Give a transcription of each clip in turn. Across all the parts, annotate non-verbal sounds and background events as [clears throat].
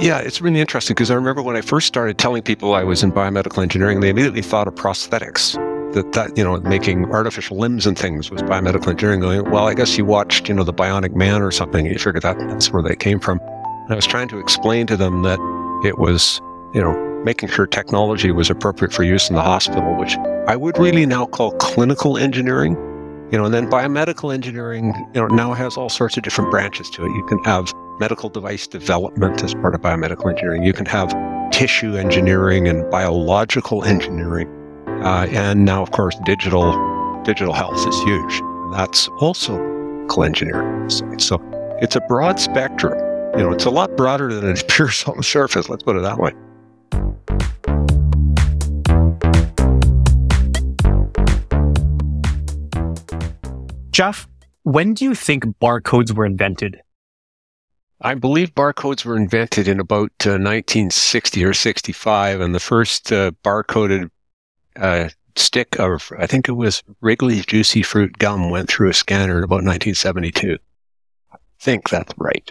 yeah, it's really interesting because I remember when I first started telling people I was in biomedical engineering, they immediately thought of prosthetics. That that you know, making artificial limbs and things was biomedical engineering. Going, well, I guess you watched you know the Bionic Man or something. You figured that that's where they came from. And I was trying to explain to them that it was you know making sure technology was appropriate for use in the hospital, which I would really now call clinical engineering. You know, and then biomedical engineering, you know, now has all sorts of different branches to it. You can have medical device development as part of biomedical engineering. You can have tissue engineering and biological engineering. Uh, and now, of course, digital digital health is huge. That's also clinical engineering. So it's a broad spectrum. You know, it's a lot broader than it appears on the surface. Let's put it that way. Jeff, when do you think barcodes were invented? I believe barcodes were invented in about uh, 1960 or 65, and the first uh, barcoded uh, stick of, I think it was Wrigley's Juicy Fruit gum, went through a scanner in about 1972. I think that's right.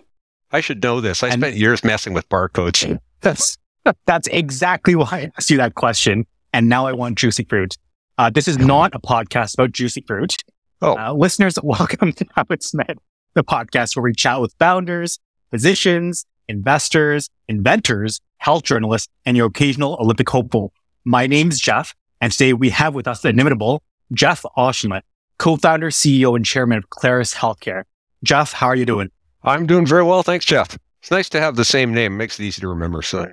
I should know this. I and spent years messing with barcodes. [laughs] That's that's exactly why I asked you that question. And now I want Juicy Fruit. Uh, this is not a podcast about Juicy Fruit. Oh. Uh, listeners, [laughs] welcome to How It's Made, the podcast where we chat with founders, physicians, investors, inventors, health journalists, and your occasional Olympic hopeful. My name's Jeff, and today we have with us the inimitable Geof Auchinleck, co-founder, CEO, and chairman of Claris Healthcare. Jeff, how are you doing? I'm doing very well. Thanks, Jeff. It's nice to have the same name. Makes it easy to remember. So,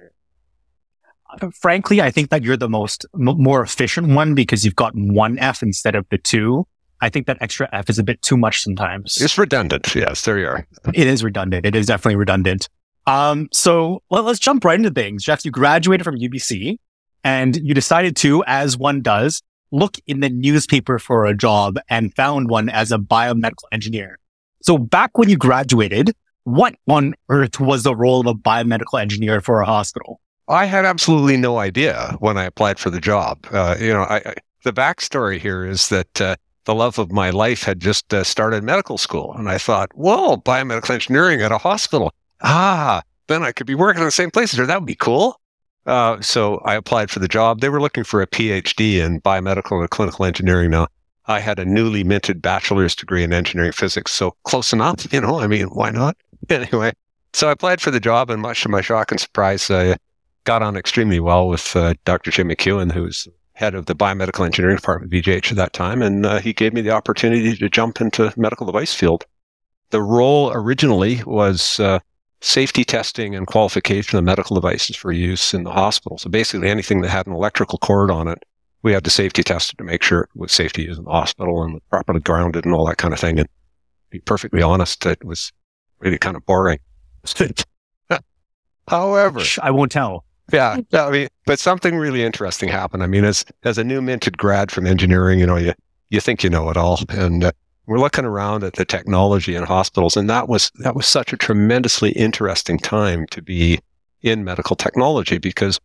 uh, frankly, I think that you're the most m- more efficient one because you've got one F instead of the two. I think that extra F is a bit too much sometimes. It's redundant. Yes, there you are. it is redundant. It is definitely redundant. Um, so well, let's jump right into things. Jeff, you graduated from UBC and you decided to, as one does, look in the newspaper for a job and found one as a biomedical engineer. So back when you graduated, what on earth was the role of a biomedical engineer for a hospital? I had absolutely no idea when I applied for the job. Uh, you know, I, I, the backstory here is that uh, the love of my life had just uh, started medical school. And I thought, whoa, biomedical engineering at a hospital. Ah, then I could be working in the same place. That would be cool. Uh, so I applied for the job. They were looking for a PhD in biomedical and clinical engineering. Now, I had a newly minted bachelor's degree in engineering physics. So close enough, you know, I mean, why not? [laughs] Anyway, so I applied for the job and much to my shock and surprise, I got on extremely well with uh, Dr. Jim McEwen, who's head of the biomedical engineering department at VGH at that time, and uh, he gave me the opportunity to jump into medical device field. The role originally was uh, safety testing and qualification of medical devices for use in the hospital. So basically, anything that had an electrical cord on it, we had to safety test it to make sure it was safe to use in the hospital and properly grounded and all that kind of thing. And to be perfectly honest, it was really kind of boring. [laughs] However, I won't tell yeah, I mean, but something really interesting happened. I mean, as as a new minted grad from engineering, you know, you you think you know it all, and uh, we're looking around at the technology in hospitals, and that was that was such a tremendously interesting time to be in medical technology because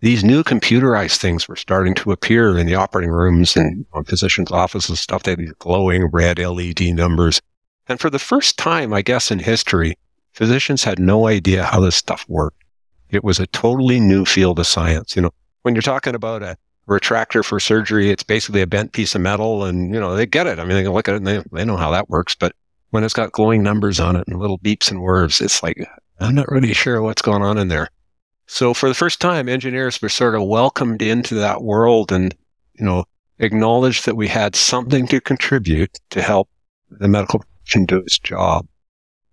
these new computerized things were starting to appear in the operating rooms and physicians' offices, stuff. They had these glowing red LED numbers, and for the first time, I guess, in history, physicians had no idea how this stuff worked. It was a totally new field of science. You know, when you're talking about a retractor for surgery, it's basically a bent piece of metal and, you know, they get it. I mean, they can look at it and they, they know how that works. But when it's got glowing numbers on it and little beeps and whirs, it's like, I'm not really sure what's going on in there. So for the first time, engineers were sort of welcomed into that world and, you know, acknowledged that we had something to contribute to help the medical profession do its job.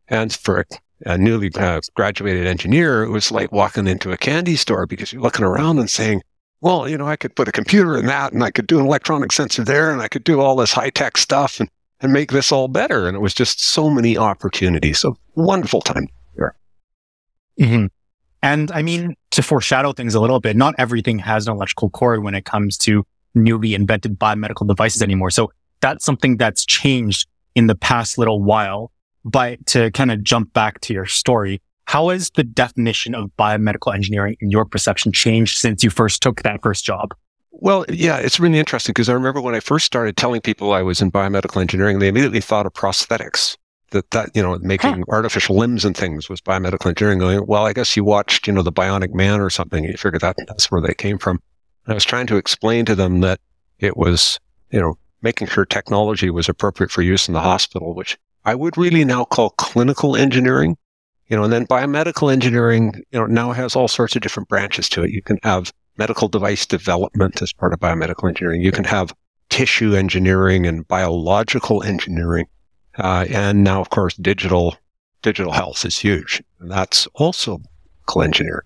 And for a newly uh, graduated engineer, it was like walking into a candy store because you're looking around and saying, well, you know, I could put a computer in that and I could do an electronic sensor there and I could do all this high tech stuff and, and make this all better. And it was just so many opportunities. So wonderful time here. Mm-hmm. And I mean, to foreshadow things a little bit, not everything has an electrical cord when it comes to newly invented biomedical devices anymore. So that's something that's changed in the past little while. But to kind of jump back to your story, how has the definition of biomedical engineering in your perception changed since you first took that first job? Well, yeah, it's really interesting because I remember when I first started telling people I was in biomedical engineering, they immediately thought of prosthetics. that that you know making huh. artificial limbs and things was biomedical engineering. Going well, I guess you watched you know the Bionic Man or something. And you figured that that's where they came from. And I was trying to explain to them that it was you know making sure technology was appropriate for use in the hospital, which I would really now call clinical engineering. You know, and then biomedical engineering, you know, now has all sorts of different branches to it. You can have medical device development as part of biomedical engineering. You can have tissue engineering and biological engineering. Uh, and now, of course, digital digital health is huge, and that's also clinical engineering.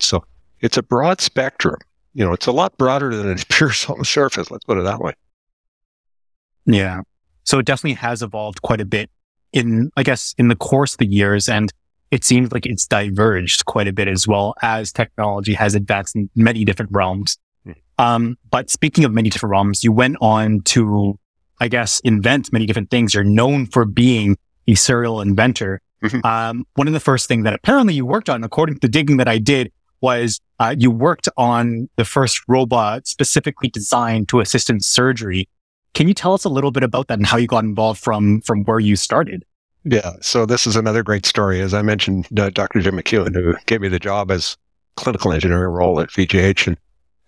So it's a broad spectrum. You know, it's a lot broader than it [laughs] appears on the surface. Let's put it that way. Yeah. So it definitely has evolved quite a bit in, I guess, in the course of the years. And it seems like it's diverged quite a bit as well as technology has advanced in many different realms. Hmm. Um, but speaking of many different realms, you went on to I guess, invent many different things. You're known for being a serial inventor. Mm-hmm. Um, one of the first things that apparently you worked on, according to the digging that I did, was uh, you worked on the first robot specifically designed to assist in surgery. Can you tell us a little bit about that and how you got involved from from where you started? Yeah, so this is another great story. As I mentioned, uh, Dr. Jim McEwen, who gave me the job as clinical engineering role at VGH, and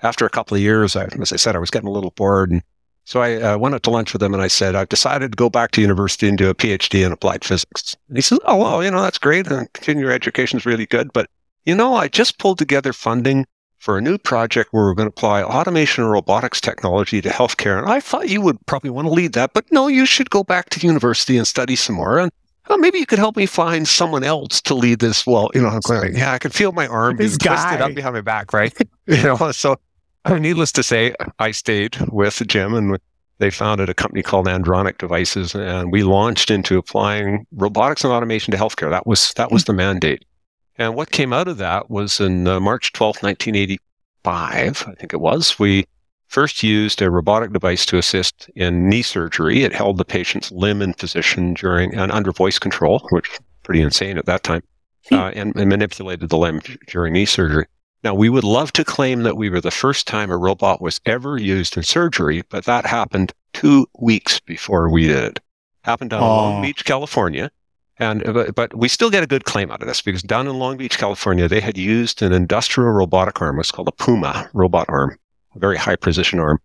after a couple of years, I, as I said, I was getting a little bored, and so I uh, went out to lunch with him and I said, I've decided to go back to university and do a PhD in applied physics. And he says, Oh, well, you know, that's great. And continuing education is really good. But, you know, I just pulled together funding for a new project where we're going to apply automation and robotics technology to healthcare. And I thought you would probably want to lead that, but no, you should go back to university and study some more. And well, maybe you could help me find someone else to lead this. Well, you know, I'm going, yeah, I can feel my arm being twisted up behind my back, right? [laughs] you know, so uh, needless to say, I stayed with Jim and they founded a company called Andronic Devices, and we launched into applying robotics and automation to healthcare. That was that was hmm. the mandate. And what came out of that was in uh, March 12, 1985, I think it was, we first used a robotic device to assist in knee surgery. It held the patient's limb in position during and under voice control, which was pretty insane at that time, hmm. uh, and, and manipulated the limb during knee surgery. Now, we would love to claim that we were the first time a robot was ever used in surgery, but that happened two weeks before we did it. Happened down in Long Beach, California. And, uh, but we still get a good claim out of this because down in Long Beach, California, they had used an industrial robotic arm. It's called a Puma robot arm, a very high precision arm,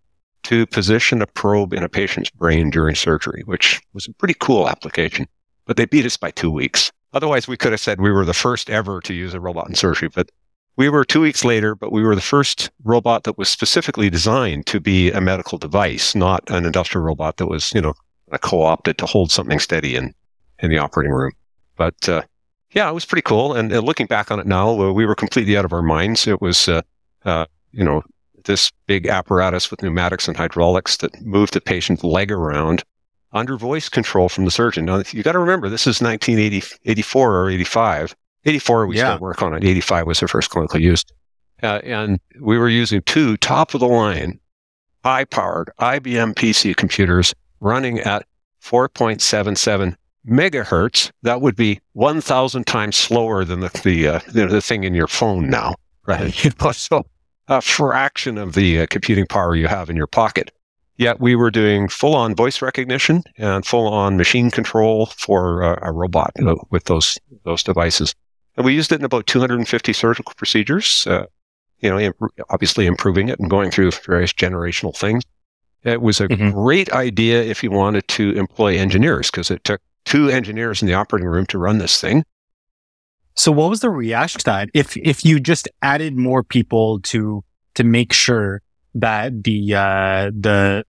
to position a probe in a patient's brain during surgery, which was a pretty cool application. But they beat us by two weeks. Otherwise, we could have said we were the first ever to use a robot in surgery, but we were two weeks later, but we were the first robot that was specifically designed to be a medical device, not an industrial robot that was, you know, co-opted to hold something steady in, in the operating room. But uh, yeah, it was pretty cool. And uh, looking back on it now, we were completely out of our minds. It was, uh, uh, you know, this big apparatus with pneumatics and hydraulics that moved the patient's leg around under voice control from the surgeon. Now, you got to remember, this is 1984 or 85. 84, we yeah. still work on it. 85 was the first clinical use. Uh, and we were using two top of the line, high powered IBM PC computers running at 4.77 megahertz. That would be 1,000 times slower than the, the, uh, the, the, thing in your phone now, right? [laughs] You know, so a fraction of the uh, computing power you have in your pocket. Yet we were doing full on voice recognition and full on machine control for uh, a robot uh, with those, those devices. And we used it in about 250 surgical procedures, uh, you know, obviously improving it and going through various generational things. It was a mm-hmm. great idea if you wanted to employ engineers because it took two engineers in the operating room to run this thing. So what was the reaction to that? If if you just added more people to to make sure that the uh the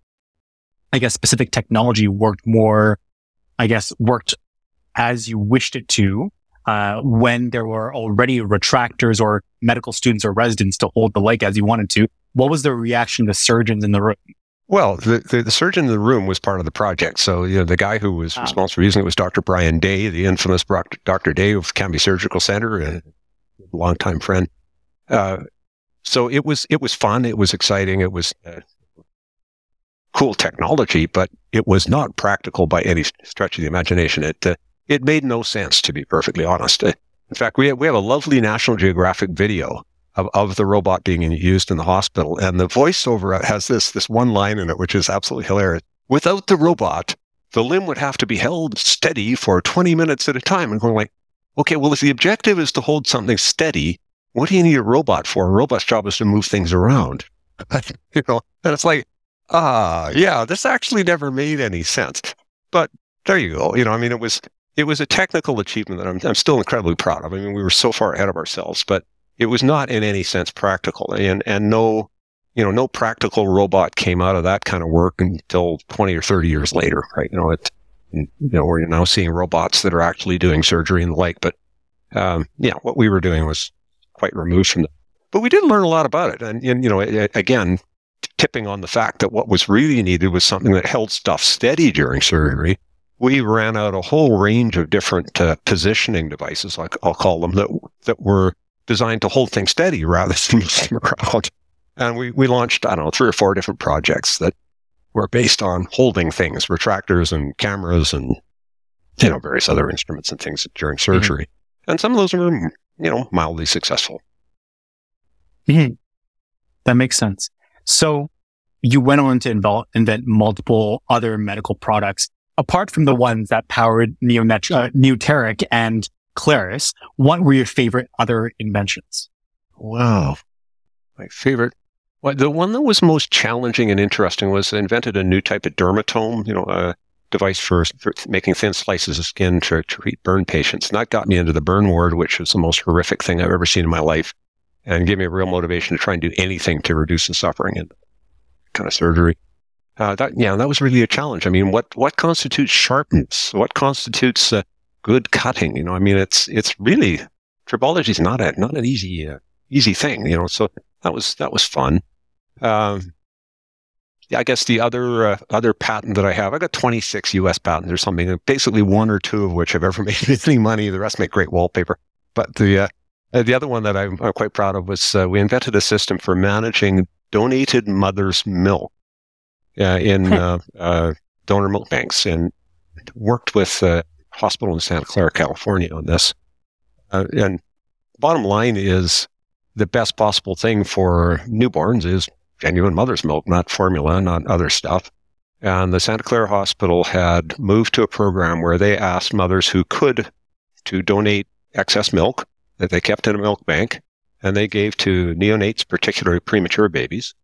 I guess specific technology worked more I guess worked as you wished it to, uh, when there were already retractors or medical students or residents to hold the leg as you wanted to. What was the reaction to surgeons in the room? Well, the, the, the, surgeon in the room was part of the project. So, you know, the guy who was oh. responsible for using it was Dr. Brian Day, the infamous Dr. Day of Cambie Surgical Center, a longtime friend. Uh, so it was it was fun. It was exciting. It was uh, cool technology, but it was not practical by any stretch of the imagination. It uh, it made no sense, to be perfectly honest. In fact, we have, we have a lovely National Geographic video of, of the robot being used in the hospital. And the voiceover has this, this one line in it, which is absolutely hilarious. Without the robot, the limb would have to be held steady for 20 minutes at a time and going like, okay, well, if the objective is to hold something steady, what do you need a robot for? A robot's job is to move things around. [laughs] you know, and it's like, ah, yeah, this actually never made any sense. But there you go. You know, I mean, it was it was a technical achievement that I'm, I'm still incredibly proud of. I mean, we were so far ahead of ourselves, but it was not in any sense practical, and and no, you know, no practical robot came out of that kind of work until 20 or 30 years later, right? You know, it, you know, we're now seeing robots that are actually doing surgery and the like, but um, yeah, what we were doing was quite removed from that. But we did learn a lot about it, and, and you know, again, tipping on the fact that what was really needed was something that held stuff steady during surgery we ran out a whole range of different uh, positioning devices, like I'll call them, that that were designed to hold things steady rather [laughs] than move them around. And we, we launched, I don't know, three or four different projects that were based on holding things, retractors and cameras and, you know, various other instruments and things during mm-hmm. surgery. Mm-hmm. And some of those were, you know, mildly successful. Mm-hmm. That makes sense. So you went on to invent, invent multiple other medical products apart from the ones that powered Neonet- uh, Neoteric and Claris, what were your favorite other inventions? Wow. My favorite. Well, the one that was most challenging and interesting was I invented a new type of dermatome, you know, a device for, for making thin slices of skin to, treat burn patients. And that got me into the burn ward, which was the most horrific thing I've ever seen in my life and gave me a real motivation to try and do anything to reduce the suffering and kind of surgery uh, that yeah, that was really a challenge. I mean, what what constitutes sharpness? What constitutes uh, good cutting? You know, I mean, it's it's really tribology is not a not an easy uh, easy thing. You know, so that was that was fun. Um, yeah, I guess the other uh, other patent that I have, I got 26 U.S. patents or something. Basically, one or two of which have ever [laughs] made any money. The rest make great wallpaper. But the uh, uh, the other one that I'm, I'm quite proud of was uh, we invented a system for managing donated mother's milk uh, in [laughs] uh, uh, donor milk banks and worked with hospital in Santa Clara, California on this. Uh, and bottom line is the best possible thing for newborns is genuine mother's milk, not formula, not other stuff. And the Santa Clara Hospital had moved to a program where they asked mothers who could to donate excess milk that they kept in a milk bank, and they gave to neonates, particularly premature babies.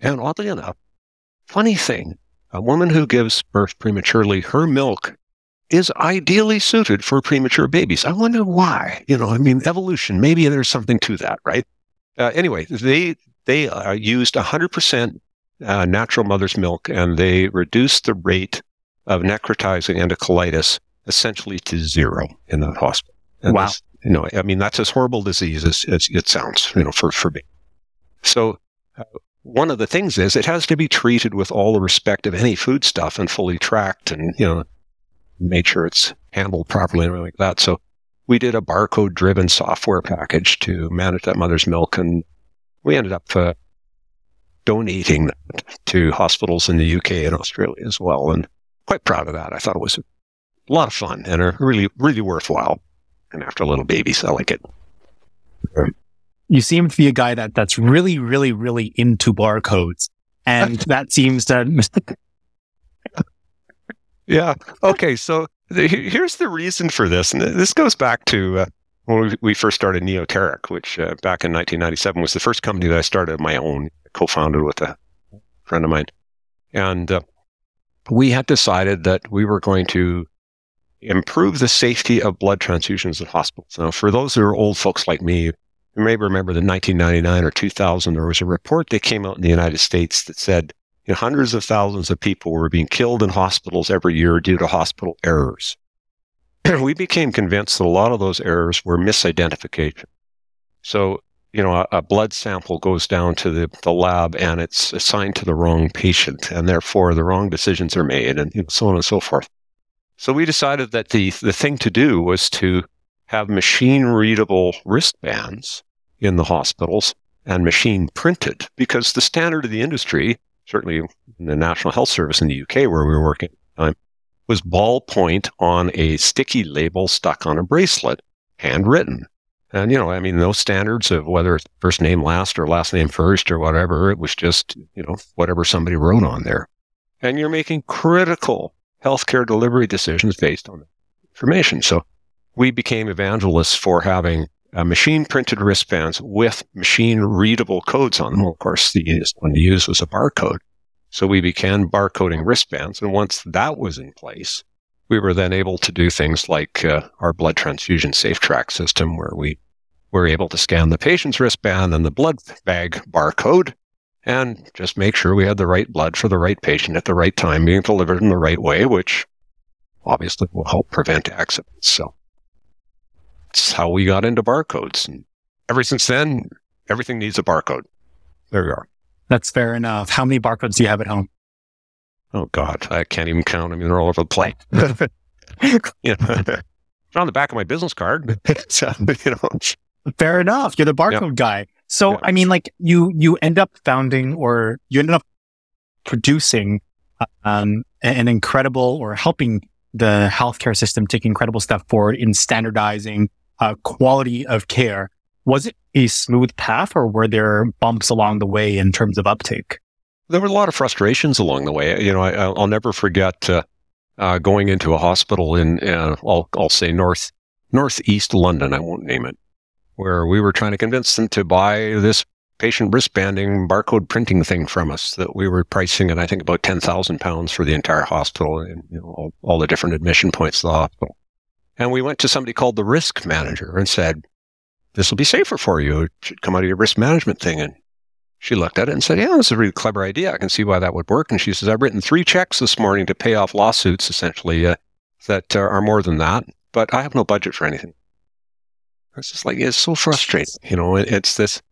And oddly enough, Funny thing, a woman who gives birth prematurely, her milk is ideally suited for premature babies. I wonder why. You know, I mean, evolution. Maybe there's something to that, right? Uh, anyway, they they uh, used 100% uh, natural mother's milk, and they reduced the rate of necrotizing enterocolitis essentially to zero in the hospital. And wow. you know, I mean, that's as horrible disease as, as it sounds. You know, for for me. So uh, one of the things is it has to be treated with all the respect of any food stuff and fully tracked and, you know, make sure it's handled properly and everything like that. So we did a barcode driven software package to manage that mother's milk and we ended up uh, donating that to hospitals in the UK and Australia as well. And quite proud of that. I thought it was a lot of fun and a really, really worthwhile. And after a little babies, I like it you seem to be a guy that that's really, really, really into barcodes. And [laughs] that seems to. Yeah. Okay. So the, here's the reason for this. And this goes back to uh, when we first started Neoteric, which uh, back in 1997 was the first company that I started my own, co founded with a friend of mine. And uh, we had decided that we were going to improve the safety of blood transfusions in hospitals. Now, for those who are old folks like me, you may remember that 1999 or 2000, there was a report that came out in the United States that said you know, hundreds of thousands of people were being killed in hospitals every year due to hospital errors. [clears throat] we became convinced that a lot of those errors were misidentification. So, you know, a, a, blood sample goes down to the, the lab and it's assigned to the wrong patient, and therefore the wrong decisions are made, and you know, so on and so forth. So we decided that the, the thing to do was to have machine readable wristbands in the hospitals and machine printed because the standard of the industry, certainly in the National Health Service in the UK where we were working at the time, was ballpoint on a sticky label stuck on a bracelet, handwritten. And, you know, I mean, no standards of whether it's first name last or last name first or whatever. It was just, you know, whatever somebody wrote on there. And you're making critical healthcare delivery decisions based on information. So we became evangelists for having uh, machine printed wristbands with machine readable codes on them. Of course, the easiest one to use was a barcode. So we began barcoding wristbands. And once that was in place, we were then able to do things like uh, our blood transfusion safe track system, where we were able to scan the patient's wristband and the blood bag barcode and just make sure we had the right blood for the right patient at the right time being delivered in the right way, which obviously will help prevent accidents. So that's how we got into barcodes. And ever since then, everything needs a barcode. There we are. That's fair enough. How many barcodes do you have at home? Oh God, I can't even count. I mean, they're all over the place. [laughs] [laughs] you know, it's on the back of my business card. [laughs] so, you know, fair enough. You're the barcode yep. guy. So, I mean, like you, you end up founding or you end up producing, um, an incredible or helping the healthcare system take incredible step forward in standardizing uh, quality of care. Was it a smooth path or were there bumps along the way in terms of uptake? There were a lot of frustrations along the way. You know, I, will never forget uh, uh, going into a hospital in, uh, I'll, I'll say north, northeast London. I won't name it, where we were trying to convince them to buy this patient wristbanding barcode printing thing from us that we were pricing at, I think, about 10,000 pounds for the entire hospital and you know, all, all the different admission points of the hospital. And we went to somebody called the risk manager and said, this will be safer for you. It should come out of your risk management thing. And she looked at it and said, yeah, this is a really clever idea. I can see why that would work. And she says, I've written three checks this morning to pay off lawsuits, essentially, uh, that uh, are more than that, but I have no budget for anything. It's just like, it's so frustrating. You know, it's this,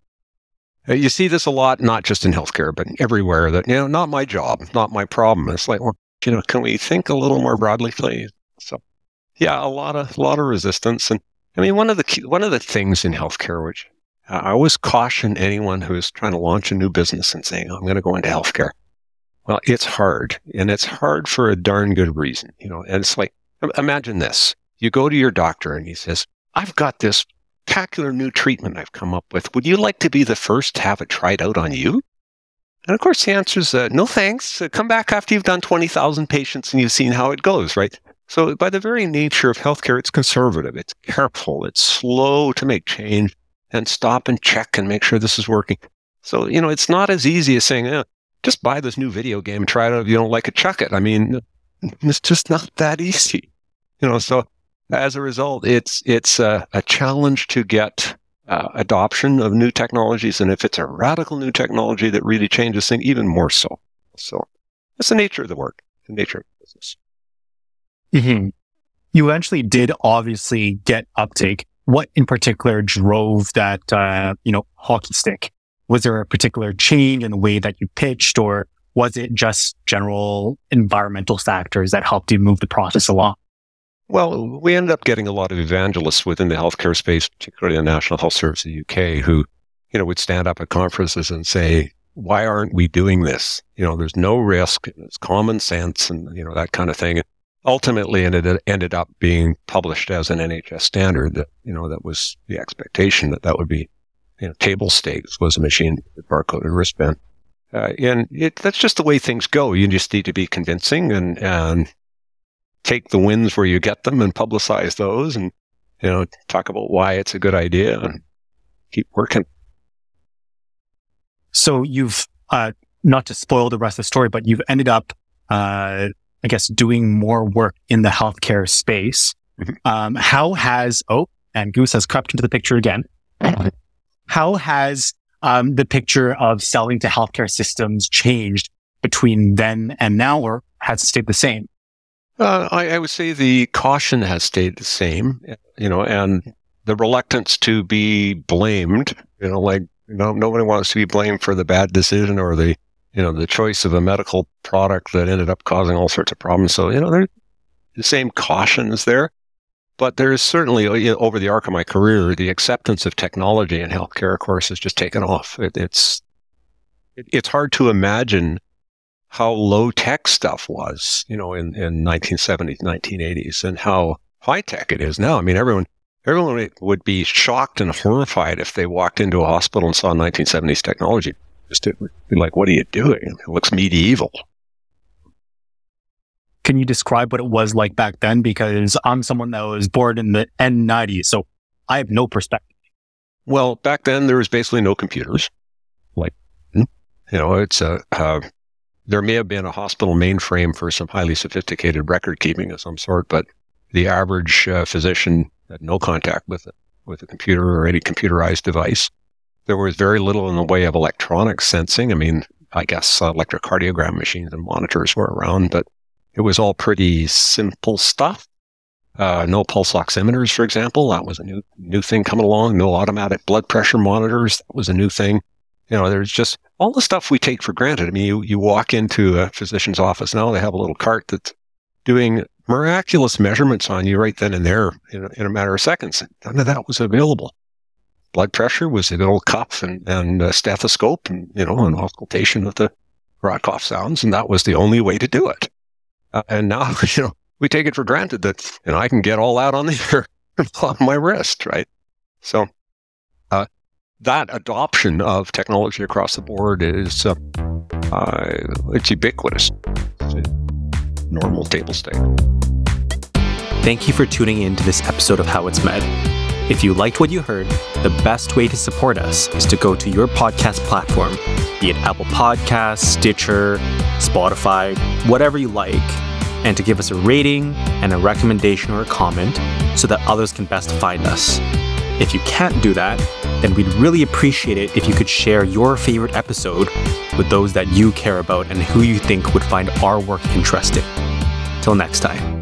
uh, you see this a lot, not just in healthcare, but everywhere that, you know, not my job, not my problem. It's like, well, you know, can we think a little more broadly, please? Yeah, a lot of, a lot of resistance. And I mean, one of the, key, one of the things in healthcare, which I always caution anyone who is trying to launch a new business and saying, I'm going to go into healthcare. Well, it's hard and it's hard for a darn good reason, you know, and it's like, imagine this. You go to your doctor and he says, I've got this spectacular new treatment I've come up with. Would you like to be the first to have it tried out on you? And of course, the answer is uh, no thanks. Uh, come back after you've done 20,000 patients and you've seen how it goes, right? So, by the very nature of healthcare, it's conservative, it's careful, it's slow to make change and stop and check and make sure this is working. So, you know, it's not as easy as saying, eh, just buy this new video game, try it out. If you don't like it, chuck it. I mean, [laughs] it's just not that easy. You know, so as a result, it's it's a, a challenge to get uh, adoption of new technologies, and if it's a radical new technology that really changes things, even more so. So that's the nature of the work, the nature of the business. Mm-hmm. You eventually did obviously get uptake. What in particular drove that uh, you know hockey stick? Was there a particular change in the way that you pitched, or was it just general environmental factors that helped you move the process along? Well, we ended up getting a lot of evangelists within the healthcare space, particularly the National Health Service of the UK, who, you know, would stand up at conferences and say, why aren't we doing this? You know, there's no risk. It's common sense and, you know, that kind of thing. Ultimately, it ended, up being published as an NHS standard that, you know, that was the expectation that that would be, you know, table stakes was a machine barcode and wristband. Uh, and it, that's just the way things go. You just need to be convincing and, and take the wins where you get them and publicize those and, you know, talk about why it's a good idea and keep working. So you've, uh, not to spoil the rest of the story, but you've ended up, uh, I guess, doing more work in the healthcare space. Mm-hmm. Um, how has, oh, and Goose has crept into the picture again. How has um, the picture of selling to healthcare systems changed between then and now, or has it stayed the same? Uh, I, I, would say the caution has stayed the same, you know, and the reluctance to be blamed, you know, like, you know, nobody wants to be blamed for the bad decision or the, you know, the choice of a medical product that ended up causing all sorts of problems. So, you know, there's the same caution is there, but there's certainly you know, over the arc of my career, the acceptance of technology in healthcare, of course, has just taken off. It, it's, it, it's hard to imagine how low tech stuff was, you know, in, in 1970s, 1980s and how high tech it is now. I mean, everyone, everyone would be shocked and horrified if they walked into a hospital and saw 1970s technology. Just like, what are you doing? It looks medieval. Can you describe what it was like back then? Because I'm someone that was born in the N90s, so I have no perspective. Well, back then there was basically no computers. Like, you know, it's a, uh, there may have been a hospital mainframe for some highly sophisticated record keeping of some sort, but the average uh, physician had no contact with it, with a computer or any computerized device. There was very little in the way of electronic sensing. I mean, I guess uh, electrocardiogram machines and monitors were around, but it was all pretty simple stuff. Uh, no pulse oximeters, for example, that was a new new thing coming along. No automatic blood pressure monitors, that was a new thing. You know, there's just all the stuff we take for granted. I mean, you, you walk into a physician's office now, they have a little cart that's doing miraculous measurements on you right then and there in in a matter of seconds. None of that was available. Blood pressure was a little cuff and, and a stethoscope and, you know, an auscultation of the Korotkoff sounds. And that was the only way to do it. Uh, and now, [laughs] you know, we take it for granted that, you know, I can get all out on the [laughs] air on my wrist, right? So, uh, that adoption of technology across the board is, uh, uh, it's ubiquitous. It's normal table stake. Thank you for tuning in to this episode of How It's Med. If you liked what you heard, the best way to support us is to go to your podcast platform, be it Apple Podcasts, Stitcher, Spotify, whatever you like, and to give us a rating and a recommendation or a comment so that others can best find us. If you can't do that, then we'd really appreciate it if you could share your favorite episode with those that you care about and who you think would find our work interesting. Till next time.